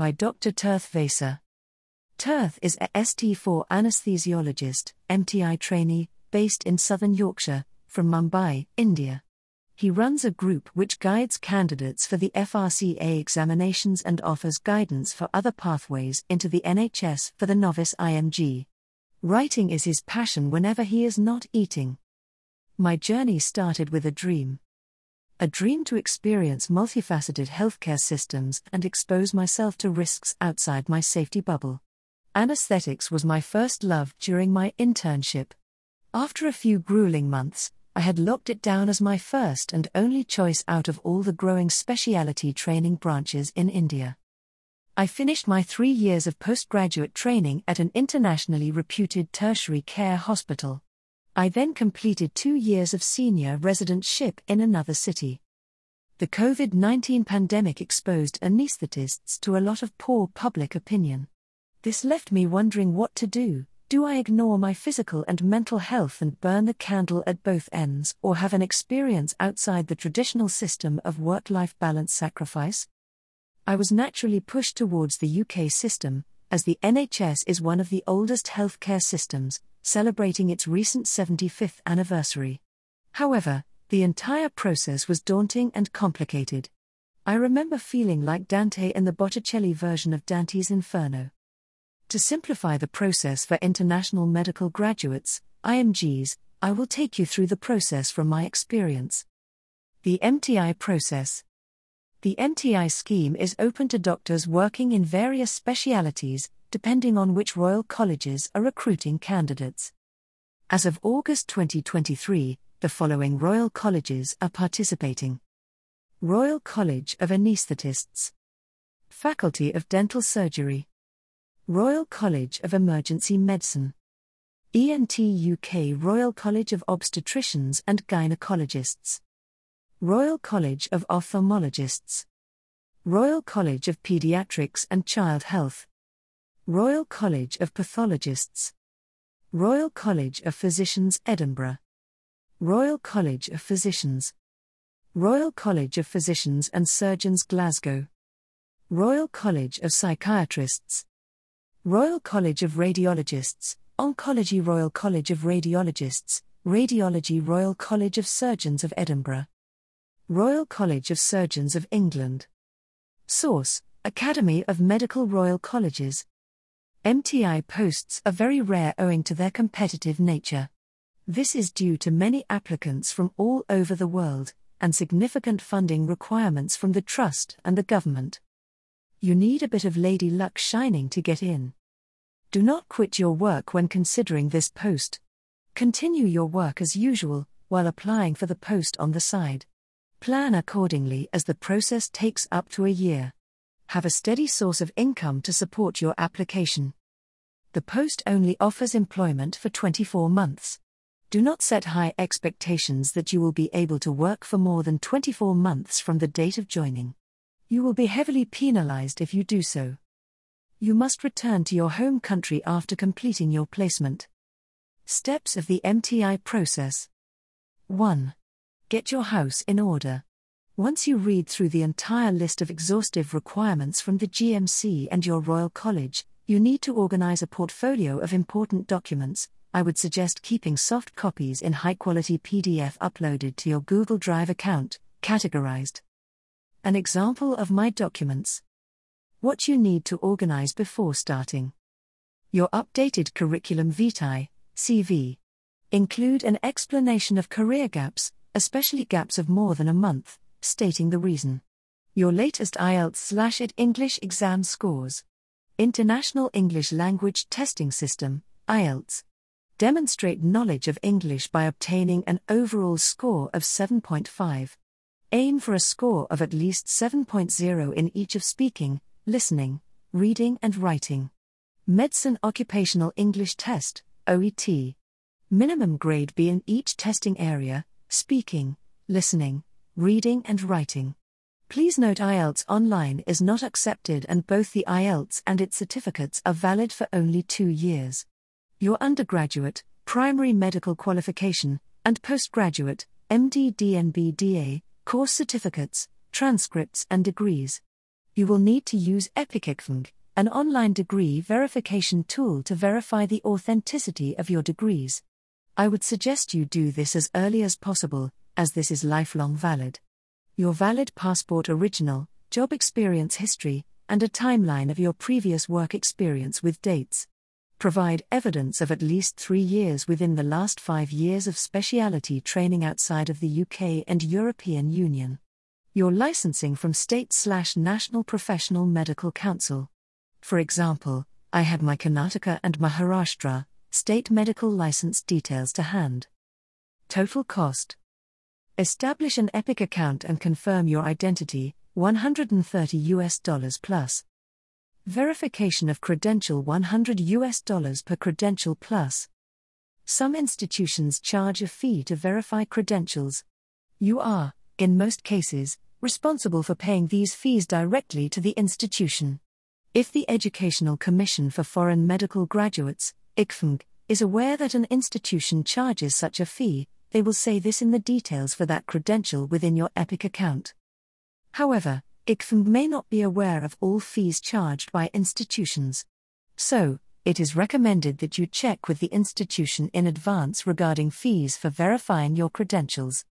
by Dr. Tirth Vaisa. Tirth is a ST4 anesthesiologist, MTI trainee, based in southern Yorkshire, from Mumbai, India. He runs a group which guides candidates for the FRCA examinations and offers guidance for other pathways into the NHS for the novice IMG. Writing is his passion whenever he is not eating. My journey started with a dream. A dream to experience multifaceted healthcare systems and expose myself to risks outside my safety bubble. Anesthetics was my first love during my internship. After a few grueling months, I had locked it down as my first and only choice out of all the growing specialty training branches in India. I finished my three years of postgraduate training at an internationally reputed tertiary care hospital. I then completed two years of senior residentship in another city. The COVID 19 pandemic exposed anaesthetists to a lot of poor public opinion. This left me wondering what to do. Do I ignore my physical and mental health and burn the candle at both ends, or have an experience outside the traditional system of work life balance sacrifice? I was naturally pushed towards the UK system, as the NHS is one of the oldest healthcare systems, celebrating its recent 75th anniversary. However, the entire process was daunting and complicated. I remember feeling like Dante in the Botticelli version of Dante's Inferno. To simplify the process for international medical graduates, IMGs, I will take you through the process from my experience. The MTI process. The MTI scheme is open to doctors working in various specialities, depending on which Royal Colleges are recruiting candidates. As of August 2023, the following Royal Colleges are participating. Royal College of Anaesthetists, Faculty of Dental Surgery, Royal College of Emergency Medicine, ENT UK Royal College of Obstetricians and Gynecologists. Royal College of Ophthalmologists, Royal College of Pediatrics and Child Health, Royal College of Pathologists, Royal College of Physicians Edinburgh, Royal College of Physicians, Royal College of Physicians and Surgeons Glasgow, Royal College of Psychiatrists, Royal College of Radiologists, Oncology Royal College of Radiologists, Radiology Royal College of Surgeons of Edinburgh. Royal College of Surgeons of England. Source Academy of Medical Royal Colleges. MTI posts are very rare owing to their competitive nature. This is due to many applicants from all over the world, and significant funding requirements from the Trust and the government. You need a bit of lady luck shining to get in. Do not quit your work when considering this post. Continue your work as usual, while applying for the post on the side. Plan accordingly as the process takes up to a year. Have a steady source of income to support your application. The post only offers employment for 24 months. Do not set high expectations that you will be able to work for more than 24 months from the date of joining. You will be heavily penalized if you do so. You must return to your home country after completing your placement. Steps of the MTI process 1. Get your house in order. Once you read through the entire list of exhaustive requirements from the GMC and your Royal College, you need to organize a portfolio of important documents. I would suggest keeping soft copies in high quality PDF uploaded to your Google Drive account, categorized. An example of my documents. What you need to organize before starting. Your updated curriculum vitae, CV. Include an explanation of career gaps, especially gaps of more than a month, stating the reason. Your latest IELTS slash OET English exam scores. International English Language Testing System, IELTS. Demonstrate knowledge of English by obtaining an overall score of 7.5. Aim for a score of at least 7.0 in each of speaking, listening, reading, and writing. Medicine Occupational English Test, OET. Minimum grade B in each testing area, speaking, listening, reading, and writing. Please note IELTS Online is not accepted, and both the IELTS and its certificates are valid for only two years. Your undergraduate, primary medical qualification, and postgraduate, MD DNB DA, course certificates, transcripts, and degrees. You will need to use EPIC-ECFMG, an online degree verification tool to verify the authenticity of your degrees. I would suggest you do this as early as possible, as this is lifelong valid. Your valid passport original, job experience history, and a timeline of your previous work experience with dates. Provide evidence of at least three years within the last five years of speciality training outside of the UK and European Union. Your licensing from state slash national professional medical council. For example, I had my Karnataka and Maharashtra state medical license details to hand. Total cost Establish an EPIC account and confirm your identity, 130 US dollars plus. Verification of credential 100 US dollars per credential plus. Some institutions charge a fee to verify credentials. You are, in most cases, responsible for paying these fees directly to the institution. If the Educational Commission for Foreign Medical Graduates, ECFMG, is aware that an institution charges such a fee, they will say this in the details for that credential within your EPIC account. However, ECFMG may not be aware of all fees charged by institutions. So, it is recommended that you check with the institution in advance regarding fees for verifying your credentials.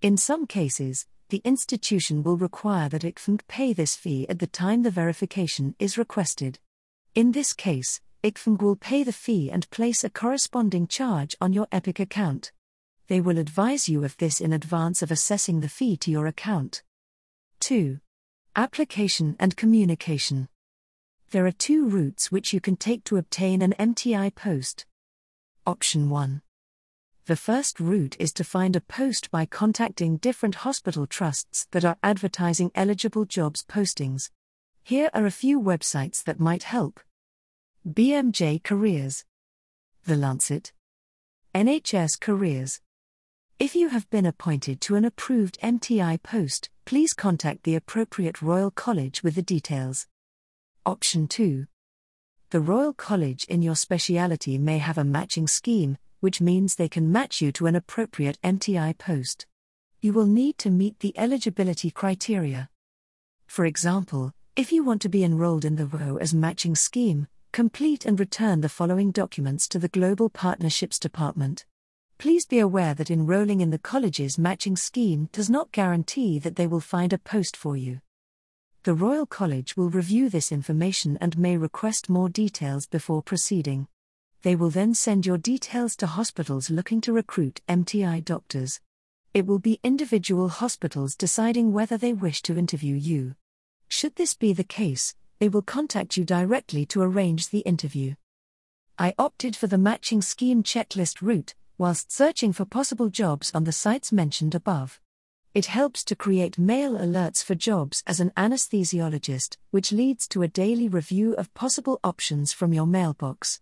In some cases, the institution will require that ECFMG pay this fee at the time the verification is requested. In this case, ECFMG will pay the fee and place a corresponding charge on your EPIC account. They will advise you of this in advance of assessing the fee to your account. 2. Application and communication. There are two routes which you can take to obtain an MTI post. Option 1. The first route is to find a post by contacting different hospital trusts that are advertising eligible jobs postings. Here are a few websites that might help BMJ Careers, The Lancet, NHS Careers. If you have been appointed to an approved MTI post, please contact the appropriate Royal College with the details. Option 2. The Royal College in your speciality may have a matching scheme, which means they can match you to an appropriate MTI post. You will need to meet the eligibility criteria. For example, if you want to be enrolled in the ROAS matching scheme, complete and return the following documents to the Global Partnerships Department. Please be aware that enrolling in the college's matching scheme does not guarantee that they will find a post for you. The Royal College will review this information and may request more details before proceeding. They will then send your details to hospitals looking to recruit MTI doctors. It will be individual hospitals deciding whether they wish to interview you. Should this be the case, they will contact you directly to arrange the interview. I opted for the matching scheme checklist route whilst searching for possible jobs on the sites mentioned above. It helps to create mail alerts for jobs as an anesthesiologist, which leads to a daily review of possible options from your mailbox.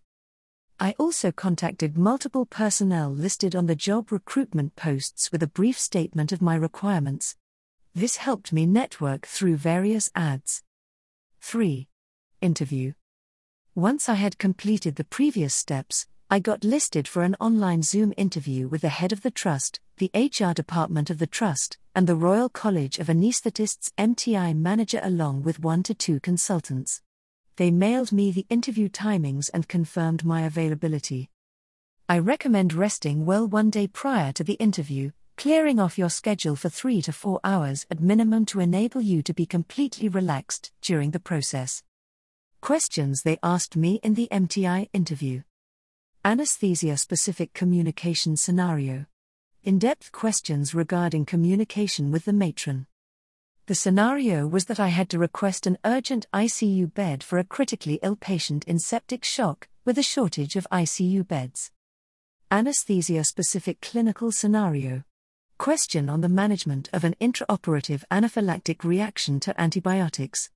I also contacted multiple personnel listed on the job recruitment posts with a brief statement of my requirements. This helped me network through various ads. 3. Interview. Once I had completed the previous steps, I got listed for an online Zoom interview with the head of the trust, the HR department of the trust, and the Royal College of Anaesthetists MTI manager along with one to two consultants. They mailed me the interview timings and confirmed my availability. I recommend resting well one day prior to the interview, clearing off your schedule for three to four hours at minimum to enable you to be completely relaxed during the process. Questions they asked me in the MTI interview. Anesthesia specific communication scenario. In depth questions regarding communication with the matron. The scenario was that I had to request an urgent ICU bed for a critically ill patient in septic shock, with a shortage of ICU beds. Anesthesia specific clinical scenario. Question on the management of an intraoperative anaphylactic reaction to antibiotics.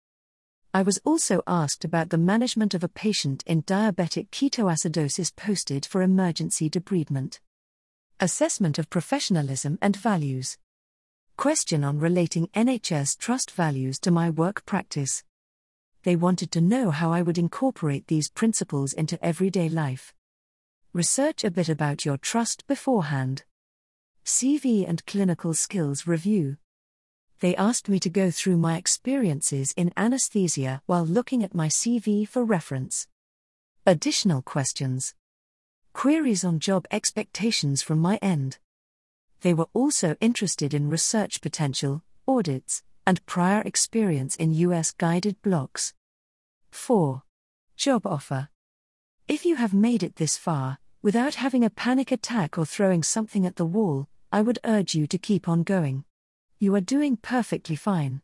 I was also asked about the management of a patient in diabetic ketoacidosis posted for emergency debridement. Assessment of professionalism and values. Question on relating NHS trust values to my work practice. They wanted to know how I would incorporate these principles into everyday life. Research a bit about your trust beforehand. CV and clinical skills review. They asked me to go through my experiences in anesthesia while looking at my CV for reference. Additional questions. Queries on job expectations from my end. They were also interested in research potential, audits, and prior experience in US guided blocks. 4. Job offer. If you have made it this far, without having a panic attack or throwing something at the wall, I would urge you to keep on going. You are doing perfectly fine.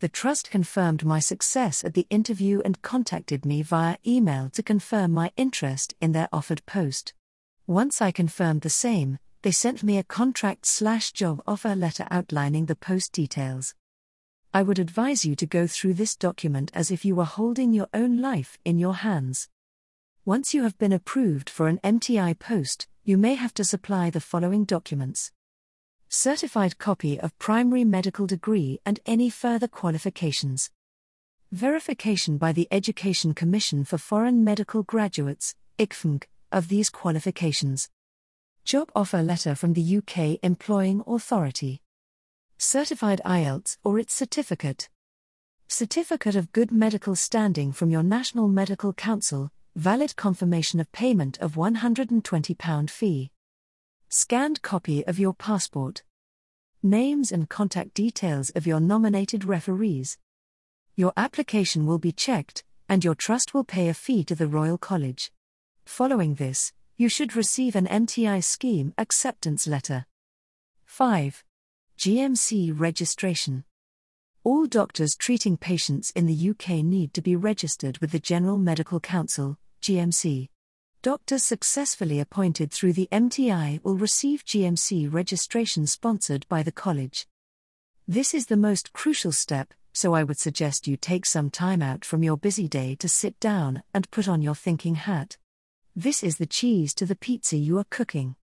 The Trust confirmed my success at the interview and contacted me via email to confirm my interest in their offered post. Once I confirmed the same, they sent me a contract slash job offer letter outlining the post details. I would advise you to go through this document as if you were holding your own life in your hands. Once you have been approved for an MTI post, you may have to supply the following documents certified copy of primary medical degree and any further qualifications. Verification by the Education Commission for Foreign Medical Graduates, ECFMG, of these qualifications. Job offer letter from the UK Employing Authority. Certified IELTS or its certificate. Certificate of Good Medical Standing from your National Medical Council, valid confirmation of payment of £120 fee. Scanned copy of your passport. Names and contact details of your nominated referees. Your application will be checked, and your trust will pay a fee to the Royal College. Following this, you should receive an MTI scheme acceptance letter. 5. GMC registration. All doctors treating patients in the UK need to be registered with the General Medical Council, GMC. Doctors successfully appointed through the MTI will receive GMC registration sponsored by the college. This is the most crucial step, so I would suggest you take some time out from your busy day to sit down and put on your thinking hat. This is the cheese to the pizza you are cooking.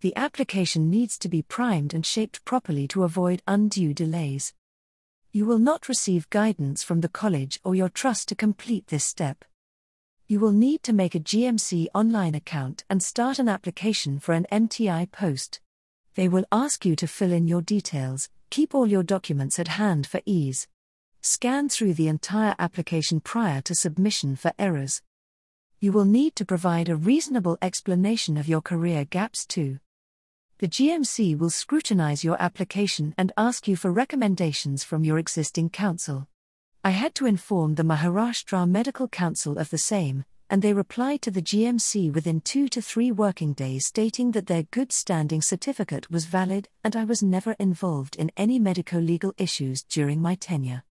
The application needs to be primed and shaped properly to avoid undue delays. You will not receive guidance from the college or your trust to complete this step you will need to make a GMC online account and start an application for an MTI post. They will ask you to fill in your details, keep all your documents at hand for ease. Scan through the entire application prior to submission for errors. You will need to provide a reasonable explanation of your career gaps too. The GMC will scrutinize your application and ask you for recommendations from your existing counsel. I had to inform the Maharashtra Medical Council of the same, and they replied to the GMC within two to three working days stating that their good standing certificate was valid and I was never involved in any medico legal issues during my tenure.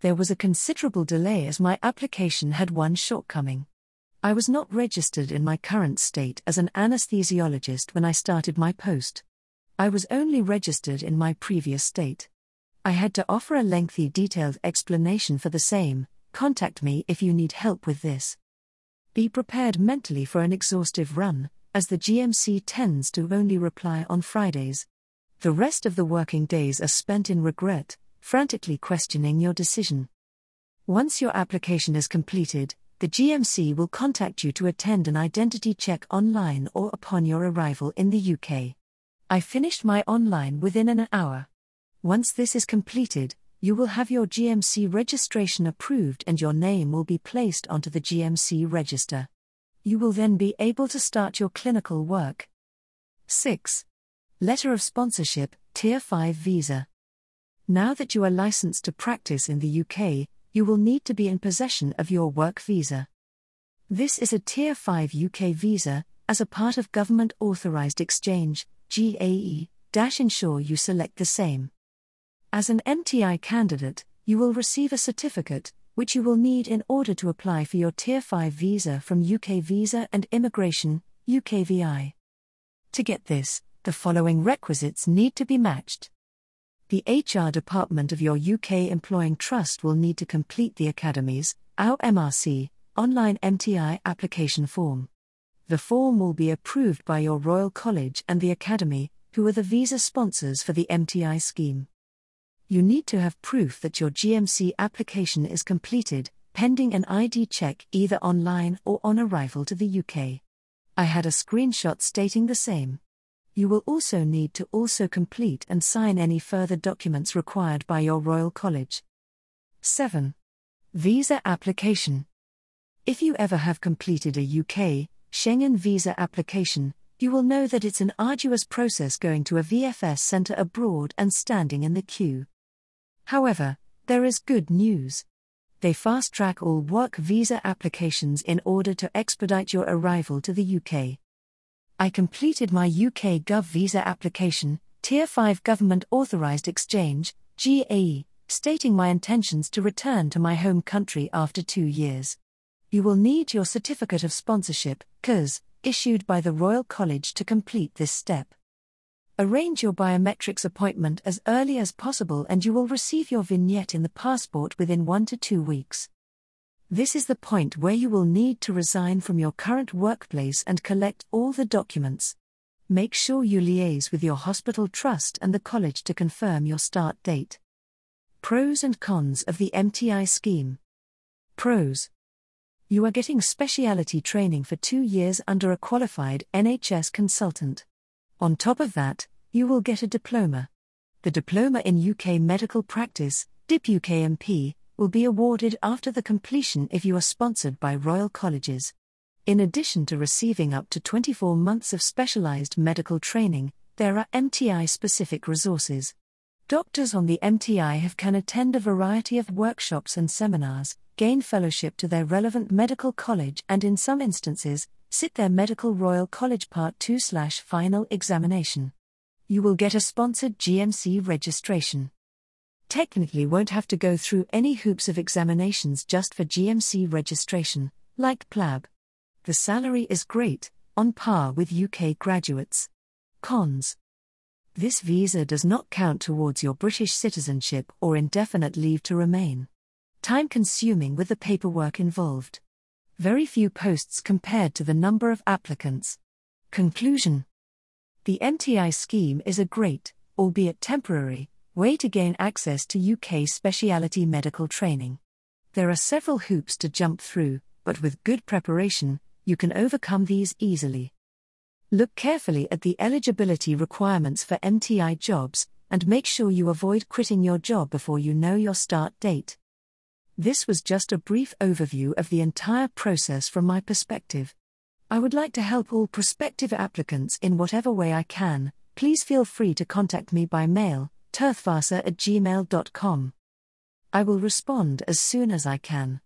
There was a considerable delay as my application had one shortcoming. I was not registered in my current state as an anesthesiologist when I started my post. I was only registered in my previous state. I had to offer a lengthy, detailed explanation for the same. Contact me if you need help with this. Be prepared mentally for an exhaustive run, as the GMC tends to only reply on Fridays. The rest of the working days are spent in regret, frantically questioning your decision. Once your application is completed, the GMC will contact you to attend an identity check online or upon your arrival in the UK. I finished my online within an hour. Once this is completed, you will have your GMC registration approved and your name will be placed onto the GMC register. You will then be able to start your clinical work. 6. Letter of Sponsorship, Tier 5 Visa. Now that you are licensed to practice in the UK, you will need to be in possession of your work visa. This is a Tier 5 UK visa, as a part of government authorized exchange, GAE, ensure you select the same. As an MTI candidate, you will receive a certificate, which you will need in order to apply for your Tier 5 visa from UK Visa and Immigration, UKVI. To get this, the following requisites need to be matched. The HR department of your UK employing trust will need to complete the Academy's, AoMRC, online MTI application form. The form will be approved by your Royal College and the Academy, who are the visa sponsors for the MTI scheme you need to have proof that your GMC application is completed, pending an ID check either online or on arrival to the UK. I had a screenshot stating the same. You will also need to also complete and sign any further documents required by your Royal College. 7. Visa application. If you ever have completed a UK Schengen visa application, you will know that it's an arduous process going to a VFS centre abroad and standing in the queue. However, there is good news. They fast track all work visa applications in order to expedite your arrival to the UK. I completed my UK Gov visa application, Tier 5 Government Authorised Exchange, GAE, stating my intentions to return to my home country after two years. You will need your certificate of sponsorship, COS, issued by the Royal College to complete this step. Arrange your biometrics appointment as early as possible and you will receive your vignette in the passport within one to two weeks. This is the point where you will need to resign from your current workplace and collect all the documents. Make sure you liaise with your hospital trust and the college to confirm your start date. Pros and cons of the MTI scheme. Pros. You are getting speciality training for two years under a qualified NHS consultant. On top of that, you will get a diploma. The Diploma in UK Medical Practice, DIP UKMP, will be awarded after the completion if you are sponsored by Royal Colleges. In addition to receiving up to 24 months of specialized medical training, there are MTI specific resources. Doctors on the MTI have can attend a variety of workshops and seminars, gain fellowship to their relevant medical college, and in some instances, sit their Medical Royal College Part 2 slash final examination. You will get a sponsored GMC registration technically won't have to go through any hoops of examinations just for GMC registration, like PLAB. The salary is great, on par with UK graduates. Cons This visa does not count towards your British citizenship or indefinite leave to remain. Time consuming with the paperwork involved. Very few posts compared to the number of applicants. Conclusion The MTI scheme is a great, albeit temporary, way to gain access to UK specialty medical training. There are several hoops to jump through, but with good preparation, you can overcome these easily. Look carefully at the eligibility requirements for MTI jobs, and make sure you avoid quitting your job before you know your start date. This was just a brief overview of the entire process from my perspective. I would like to help all prospective applicants in whatever way I can. Please feel free to contact me by mail, tirthvasa at gmail.com. I will respond as soon as I can.